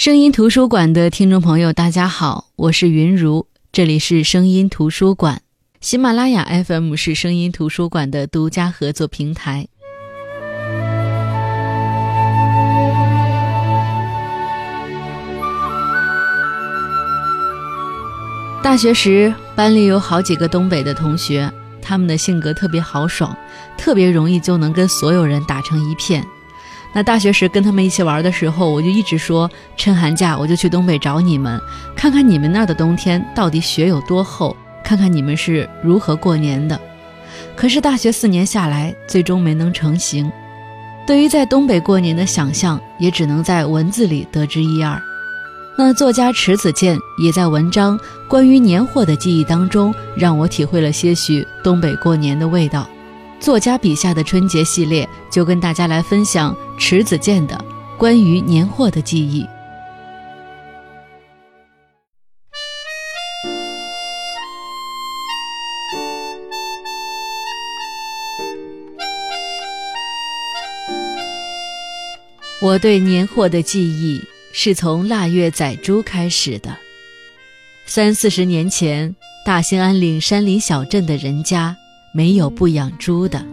声音图书馆的听众朋友，大家好，我是云如，这里是声音图书馆。喜马拉雅 FM 是声音图书馆的独家合作平台。大学时，班里有好几个东北的同学，他们的性格特别豪爽，特别容易就能跟所有人打成一片。那大学时跟他们一起玩的时候，我就一直说，趁寒假我就去东北找你们，看看你们那儿的冬天到底雪有多厚，看看你们是如何过年的。可是大学四年下来，最终没能成行。对于在东北过年的想象，也只能在文字里得知一二。那作家迟子建也在文章《关于年货的记忆》当中，让我体会了些许东北过年的味道。作家笔下的春节系列，就跟大家来分享迟子建的关于年货的记忆。我对年货的记忆。是从腊月宰猪开始的。三四十年前，大兴安岭山林小镇的人家没有不养猪的。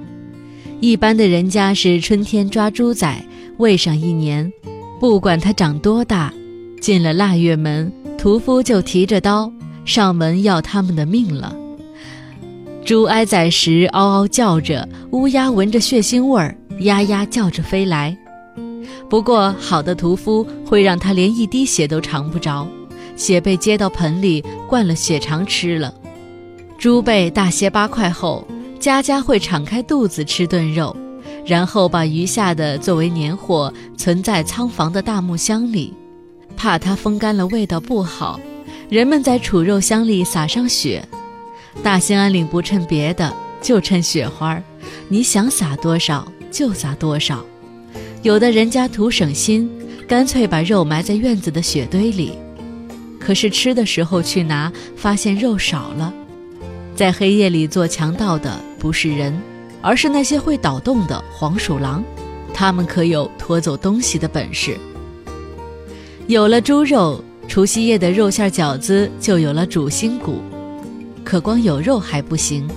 一般的人家是春天抓猪仔，喂上一年，不管它长多大，进了腊月门，屠夫就提着刀上门要他们的命了。猪挨宰时嗷嗷叫着，乌鸦闻着血腥味儿，呀呀叫着飞来。不过，好的屠夫会让他连一滴血都尝不着，血被接到盆里灌了血肠吃了。猪背大卸八块后，家家会敞开肚子吃炖肉，然后把余下的作为年货存在仓房的大木箱里，怕它风干了味道不好。人们在储肉箱里撒上雪。大兴安岭不趁别的，就趁雪花儿，你想撒多少就撒多少。有的人家图省心，干脆把肉埋在院子的雪堆里。可是吃的时候去拿，发现肉少了。在黑夜里做强盗的不是人，而是那些会捣动的黄鼠狼，它们可有拖走东西的本事。有了猪肉，除夕夜的肉馅饺子就有了主心骨。可光有肉还不行，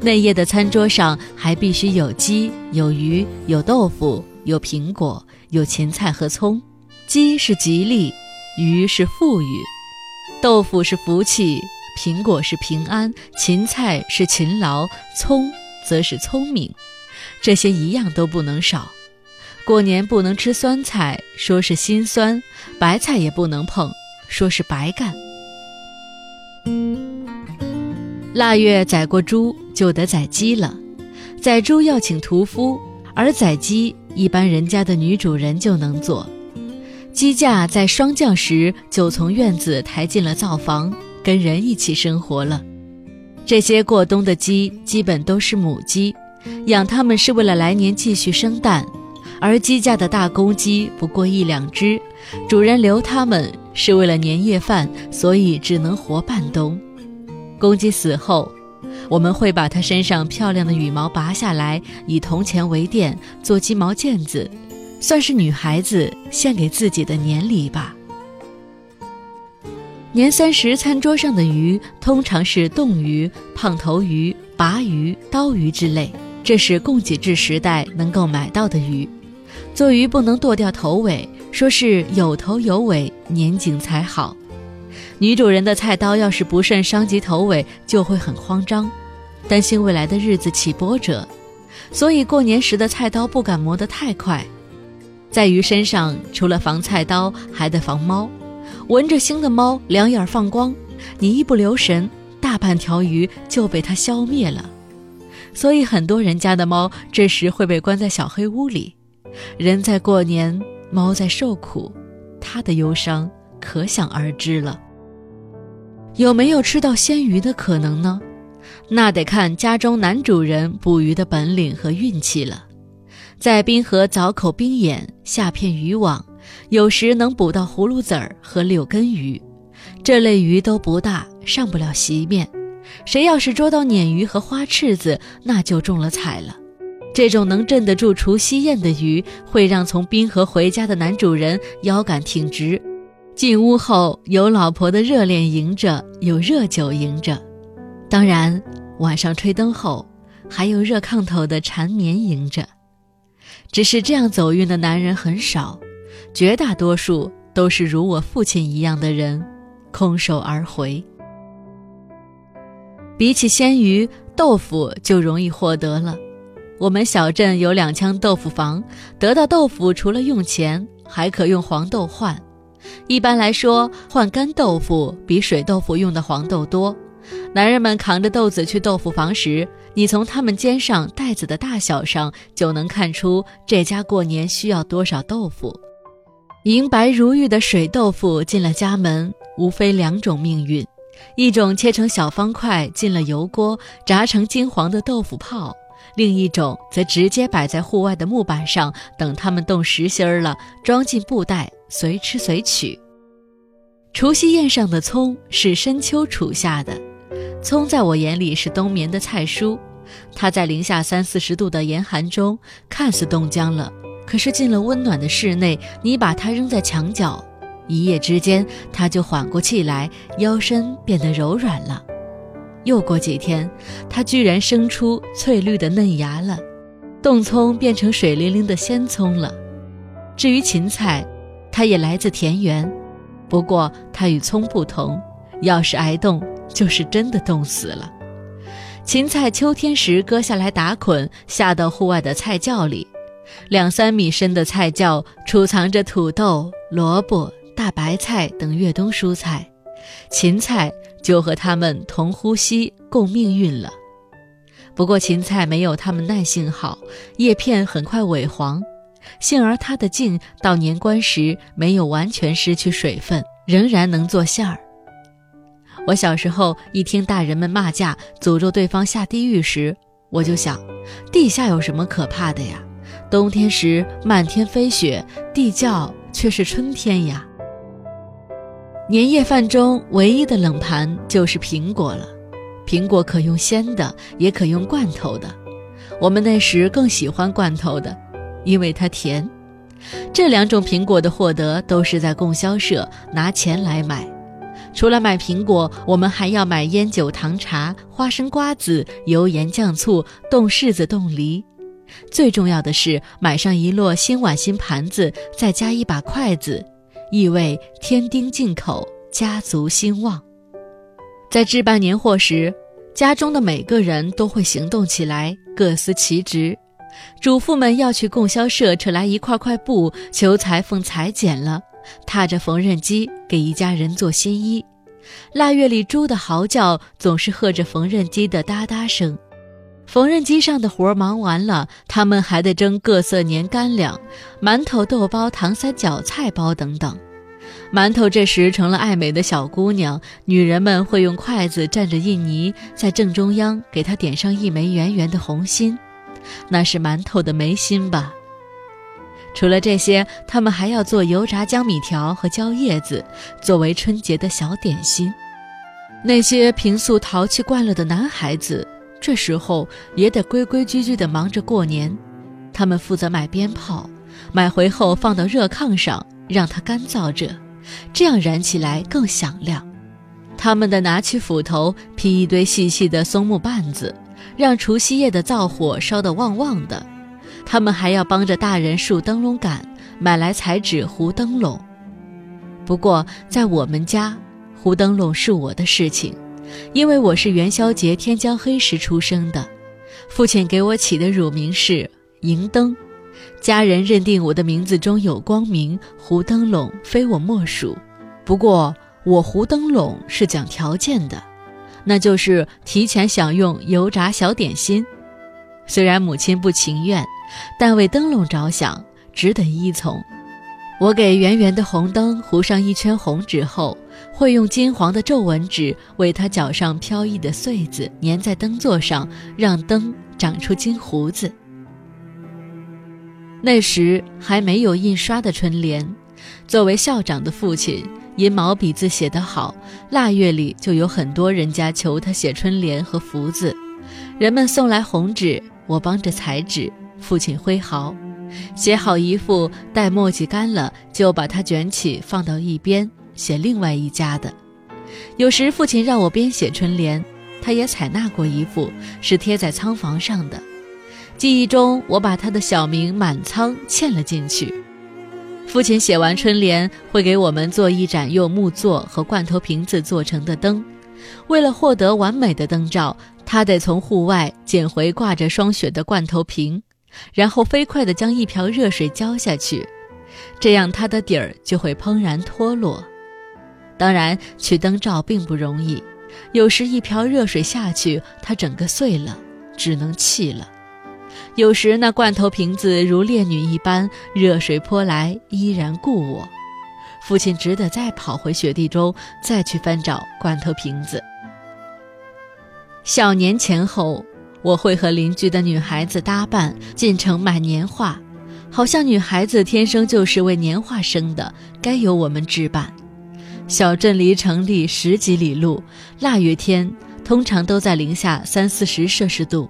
那夜的餐桌上还必须有鸡、有鱼、有豆腐。有苹果，有芹菜和葱，鸡是吉利，鱼是富裕，豆腐是福气，苹果是平安，芹菜是勤劳，葱则是聪明，这些一样都不能少。过年不能吃酸菜，说是心酸；白菜也不能碰，说是白干。腊月宰过猪，就得宰鸡了。宰猪要请屠夫，而宰鸡。一般人家的女主人就能做，鸡架在霜降时就从院子抬进了灶房，跟人一起生活了。这些过冬的鸡基本都是母鸡，养它们是为了来年继续生蛋，而鸡架的大公鸡不过一两只，主人留它们是为了年夜饭，所以只能活半冬。公鸡死后。我们会把它身上漂亮的羽毛拔下来，以铜钱为垫，做鸡毛毽子，算是女孩子献给自己的年礼吧。年三十餐桌上的鱼通常是冻鱼、胖头鱼、鲅鱼、刀鱼之类，这是供给制时代能够买到的鱼。做鱼不能剁掉头尾，说是有头有尾，年景才好。女主人的菜刀要是不慎伤及头尾，就会很慌张，担心未来的日子起波折，所以过年时的菜刀不敢磨得太快。在鱼身上，除了防菜刀，还得防猫。闻着腥的猫两眼放光，你一不留神，大半条鱼就被它消灭了。所以很多人家的猫这时会被关在小黑屋里。人在过年，猫在受苦，它的忧伤可想而知了。有没有吃到鲜鱼的可能呢？那得看家中男主人捕鱼的本领和运气了。在滨河凿口冰眼下片渔网，有时能捕到葫芦籽儿和六根鱼，这类鱼都不大，上不了席面。谁要是捉到鲶鱼和花翅子，那就中了彩了。这种能镇得住除夕宴的鱼，会让从滨河回家的男主人腰杆挺直。进屋后有老婆的热脸迎着，有热酒迎着，当然晚上吹灯后还有热炕头的缠绵迎着。只是这样走运的男人很少，绝大多数都是如我父亲一样的人，空手而回。比起鲜鱼，豆腐就容易获得了。我们小镇有两枪豆腐房，得到豆腐除了用钱，还可用黄豆换。一般来说，换干豆腐比水豆腐用的黄豆多。男人们扛着豆子去豆腐房时，你从他们肩上袋子的大小上就能看出这家过年需要多少豆腐。银白如玉的水豆腐进了家门，无非两种命运：一种切成小方块进了油锅，炸成金黄的豆腐泡；另一种则直接摆在户外的木板上，等它们冻实心儿了，装进布袋，随吃随取。除夕宴上的葱是深秋储下的。葱在我眼里是冬眠的菜蔬，它在零下三四十度的严寒中看似冻僵了，可是进了温暖的室内，你把它扔在墙角，一夜之间它就缓过气来，腰身变得柔软了。又过几天，它居然生出翠绿的嫩芽了，冻葱变成水灵灵的鲜葱了。至于芹菜，它也来自田园，不过它与葱不同，要是挨冻。就是真的冻死了。芹菜秋天时割下来打捆，下到户外的菜窖里。两三米深的菜窖储藏着土豆、萝卜、大白菜等越冬蔬菜，芹菜就和它们同呼吸共命运了。不过芹菜没有它们耐性好，叶片很快萎黄，幸而它的茎到年关时没有完全失去水分，仍然能做馅儿。我小时候一听大人们骂架，诅咒对方下地狱时，我就想，地下有什么可怕的呀？冬天时漫天飞雪，地窖却是春天呀。年夜饭中唯一的冷盘就是苹果了，苹果可用鲜的，也可用罐头的。我们那时更喜欢罐头的，因为它甜。这两种苹果的获得都是在供销社拿钱来买。除了买苹果，我们还要买烟酒、糖茶、花生、瓜子、油盐酱醋、冻柿子、冻梨。最重要的是买上一摞新碗、新盘子，再加一把筷子，意味添丁进口，家族兴旺。在置办年货时，家中的每个人都会行动起来，各司其职。主妇们要去供销社扯来一块块布，求裁缝裁剪了。踏着缝纫机给一家人做新衣，腊月里猪的嚎叫总是和着缝纫机的哒哒声。缝纫机上的活忙完了，他们还得蒸各色年干粮、馒头、豆包、糖三角、菜包等等。馒头这时成了爱美的小姑娘，女人们会用筷子蘸着印泥，在正中央给它点上一枚圆圆的红心，那是馒头的眉心吧。除了这些，他们还要做油炸江米条和椒叶子，作为春节的小点心。那些平素淘气惯了的男孩子，这时候也得规规矩矩地忙着过年。他们负责买鞭炮，买回后放到热炕上，让它干燥着，这样燃起来更响亮。他们的拿起斧头劈一堆细细的松木棒子，让除夕夜的灶火烧得旺旺的。他们还要帮着大人竖灯笼杆，买来彩纸糊灯笼。不过在我们家，糊灯笼是我的事情，因为我是元宵节天将黑时出生的。父亲给我起的乳名是迎灯，家人认定我的名字中有光明，糊灯笼非我莫属。不过我糊灯笼是讲条件的，那就是提前享用油炸小点心。虽然母亲不情愿。但为灯笼着想，只得依从。我给圆圆的红灯糊上一圈红纸后，会用金黄的皱纹纸为他脚上飘逸的穗子，粘在灯座上，让灯长出金胡子。那时还没有印刷的春联，作为校长的父亲因毛笔字写得好，腊月里就有很多人家求他写春联和福字。人们送来红纸，我帮着裁纸。父亲挥毫，写好一副，待墨迹干了，就把它卷起放到一边，写另外一家的。有时父亲让我编写春联，他也采纳过一副，是贴在仓房上的。记忆中，我把他的小名满仓嵌了进去。父亲写完春联，会给我们做一盏用木座和罐头瓶子做成的灯。为了获得完美的灯罩，他得从户外捡回挂着霜雪的罐头瓶，然后飞快地将一瓢热水浇下去，这样它的底儿就会怦然脱落。当然，取灯罩并不容易，有时一瓢热水下去，它整个碎了，只能弃了。有时那罐头瓶子如烈女一般，热水泼来依然故我。父亲只得再跑回雪地中，再去翻找罐头瓶子。小年前后，我会和邻居的女孩子搭伴进城买年画，好像女孩子天生就是为年画生的，该由我们置办。小镇离城里十几里路，腊月天通常都在零下三四十摄氏度。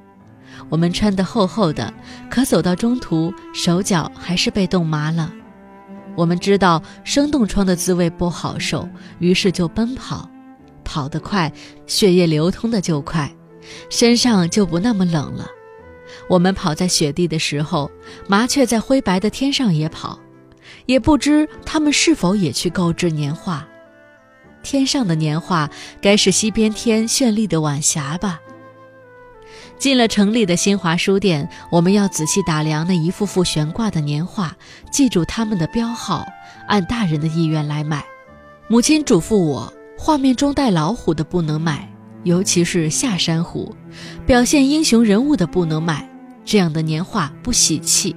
我们穿得厚厚的，可走到中途，手脚还是被冻麻了。我们知道生冻疮的滋味不好受，于是就奔跑，跑得快，血液流通的就快，身上就不那么冷了。我们跑在雪地的时候，麻雀在灰白的天上也跑，也不知它们是否也去购置年画。天上的年画，该是西边天绚丽的晚霞吧。进了城里的新华书店，我们要仔细打量那一幅幅悬挂的年画，记住他们的标号，按大人的意愿来买。母亲嘱咐我，画面中带老虎的不能买，尤其是下山虎，表现英雄人物的不能买，这样的年画不喜气。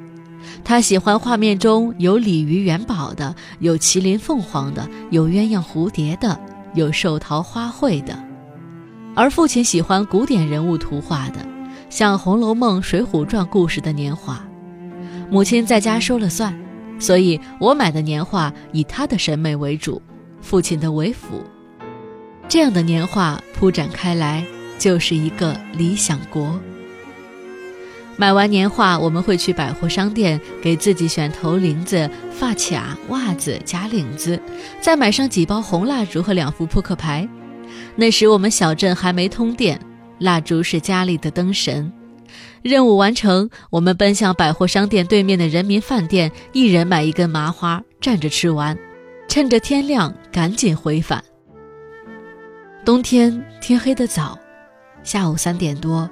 他喜欢画面中有鲤鱼元宝的，有麒麟凤凰的，有鸳鸯蝴蝶的，有寿桃花卉的。而父亲喜欢古典人物图画的。像《红楼梦》《水浒传》故事的年画，母亲在家说了算，所以我买的年画以她的审美为主，父亲的为辅。这样的年画铺展开来，就是一个理想国。买完年画，我们会去百货商店给自己选头铃子、发卡、袜子、假领子，再买上几包红蜡烛和两副扑克牌。那时我们小镇还没通电。蜡烛是家里的灯神。任务完成，我们奔向百货商店对面的人民饭店，一人买一根麻花，站着吃完，趁着天亮赶紧回返。冬天天黑得早，下午三点多，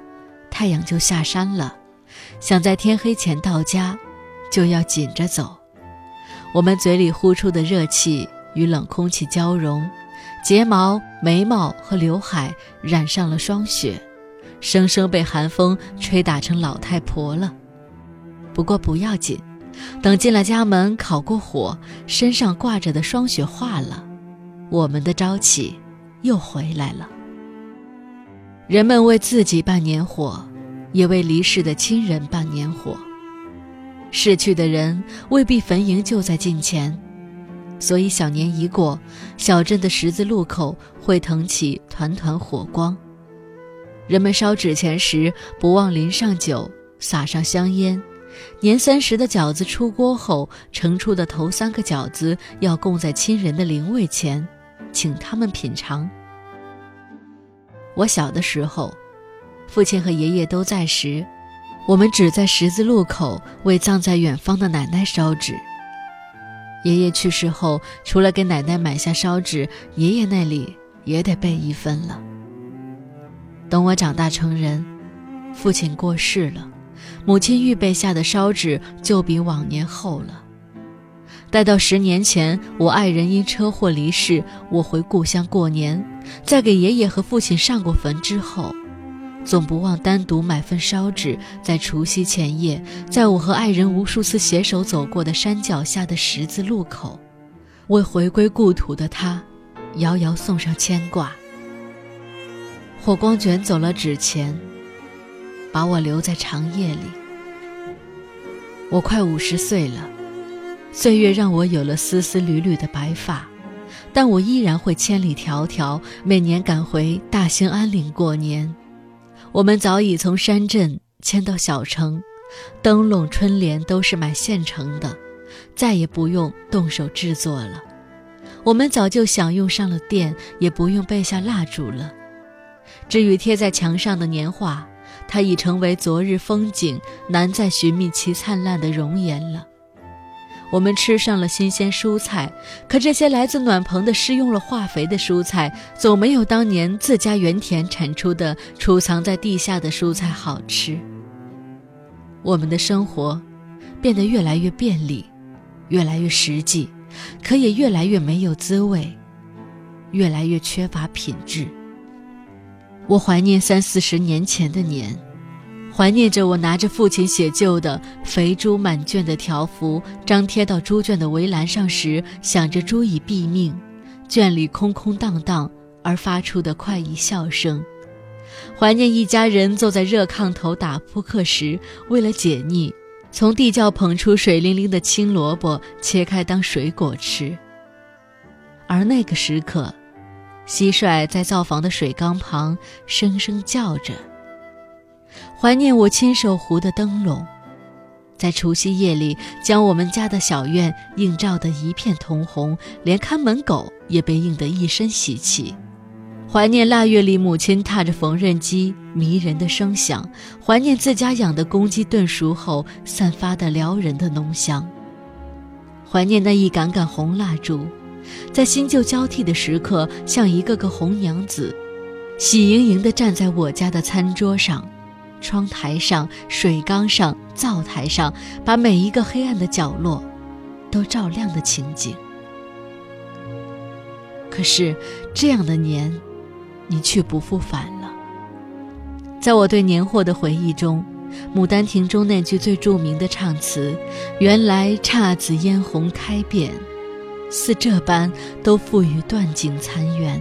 太阳就下山了。想在天黑前到家，就要紧着走。我们嘴里呼出的热气与冷空气交融。睫毛、眉毛和刘海染上了霜雪，生生被寒风吹打成老太婆了。不过不要紧，等进了家门，烤过火，身上挂着的霜雪化了，我们的朝气又回来了。人们为自己办年火，也为离世的亲人办年火。逝去的人未必坟茔就在近前。所以小年一过，小镇的十字路口会腾起团团火光。人们烧纸钱时，不忘淋上酒，撒上香烟。年三十的饺子出锅后，盛出的头三个饺子要供在亲人的灵位前，请他们品尝。我小的时候，父亲和爷爷都在时，我们只在十字路口为葬在远方的奶奶烧纸。爷爷去世后，除了给奶奶买下烧纸，爷爷那里也得备一份了。等我长大成人，父亲过世了，母亲预备下的烧纸就比往年厚了。待到十年前我爱人因车祸离世，我回故乡过年，在给爷爷和父亲上过坟之后。总不忘单独买份烧纸，在除夕前夜，在我和爱人无数次携手走过的山脚下的十字路口，为回归故土的他，遥遥送上牵挂。火光卷走了纸钱，把我留在长夜里。我快五十岁了，岁月让我有了丝丝缕缕的白发，但我依然会千里迢迢，每年赶回大兴安岭过年。我们早已从山镇迁到小城，灯笼、春联都是买现成的，再也不用动手制作了。我们早就享用上了电，也不用备下蜡烛了。至于贴在墙上的年画，它已成为昨日风景，难再寻觅其灿烂的容颜了。我们吃上了新鲜蔬菜，可这些来自暖棚的施用了化肥的蔬菜，总没有当年自家园田产出的储藏在地下的蔬菜好吃。我们的生活变得越来越便利，越来越实际，可也越来越没有滋味，越来越缺乏品质。我怀念三四十年前的年。怀念着我拿着父亲写就的肥猪满卷的条幅，张贴到猪圈的围栏上时，想着猪已毙命，圈里空空荡荡而发出的快意笑声；怀念一家人坐在热炕头打扑克时，为了解腻，从地窖捧出水灵灵的青萝卜，切开当水果吃。而那个时刻，蟋蟀在灶房的水缸旁声声叫着。怀念我亲手糊的灯笼，在除夕夜里将我们家的小院映照得一片通红，连看门狗也被映得一身喜气。怀念腊月里母亲踏着缝纫机迷人的声响，怀念自家养的公鸡炖熟后散发的撩人的浓香。怀念那一杆杆红蜡烛，在新旧交替的时刻，像一个个红娘子，喜盈盈地站在我家的餐桌上。窗台上、水缸上、灶台上，把每一个黑暗的角落都照亮的情景。可是，这样的年，你却不复返了。在我对年货的回忆中，《牡丹亭》中那句最著名的唱词“原来姹紫嫣红开遍”，似这般都赋予断井残垣，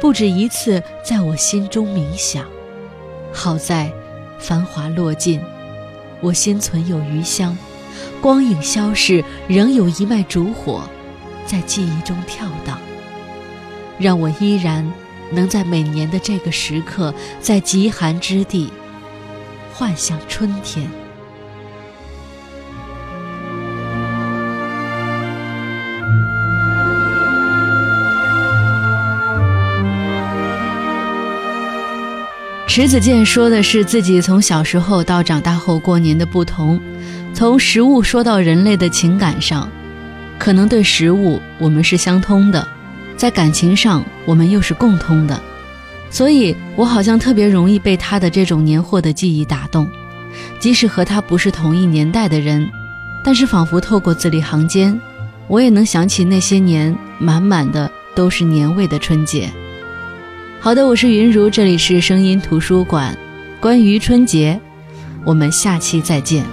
不止一次在我心中冥想。好在，繁华落尽，我心存有余香，光影消逝，仍有一脉烛火，在记忆中跳荡，让我依然能在每年的这个时刻，在极寒之地，幻想春天。迟子建说的是自己从小时候到长大后过年的不同。从食物说到人类的情感上，可能对食物我们是相通的，在感情上我们又是共通的。所以我好像特别容易被他的这种年货的记忆打动，即使和他不是同一年代的人，但是仿佛透过字里行间，我也能想起那些年满满的都是年味的春节。好的，我是云如，这里是声音图书馆。关于春节，我们下期再见。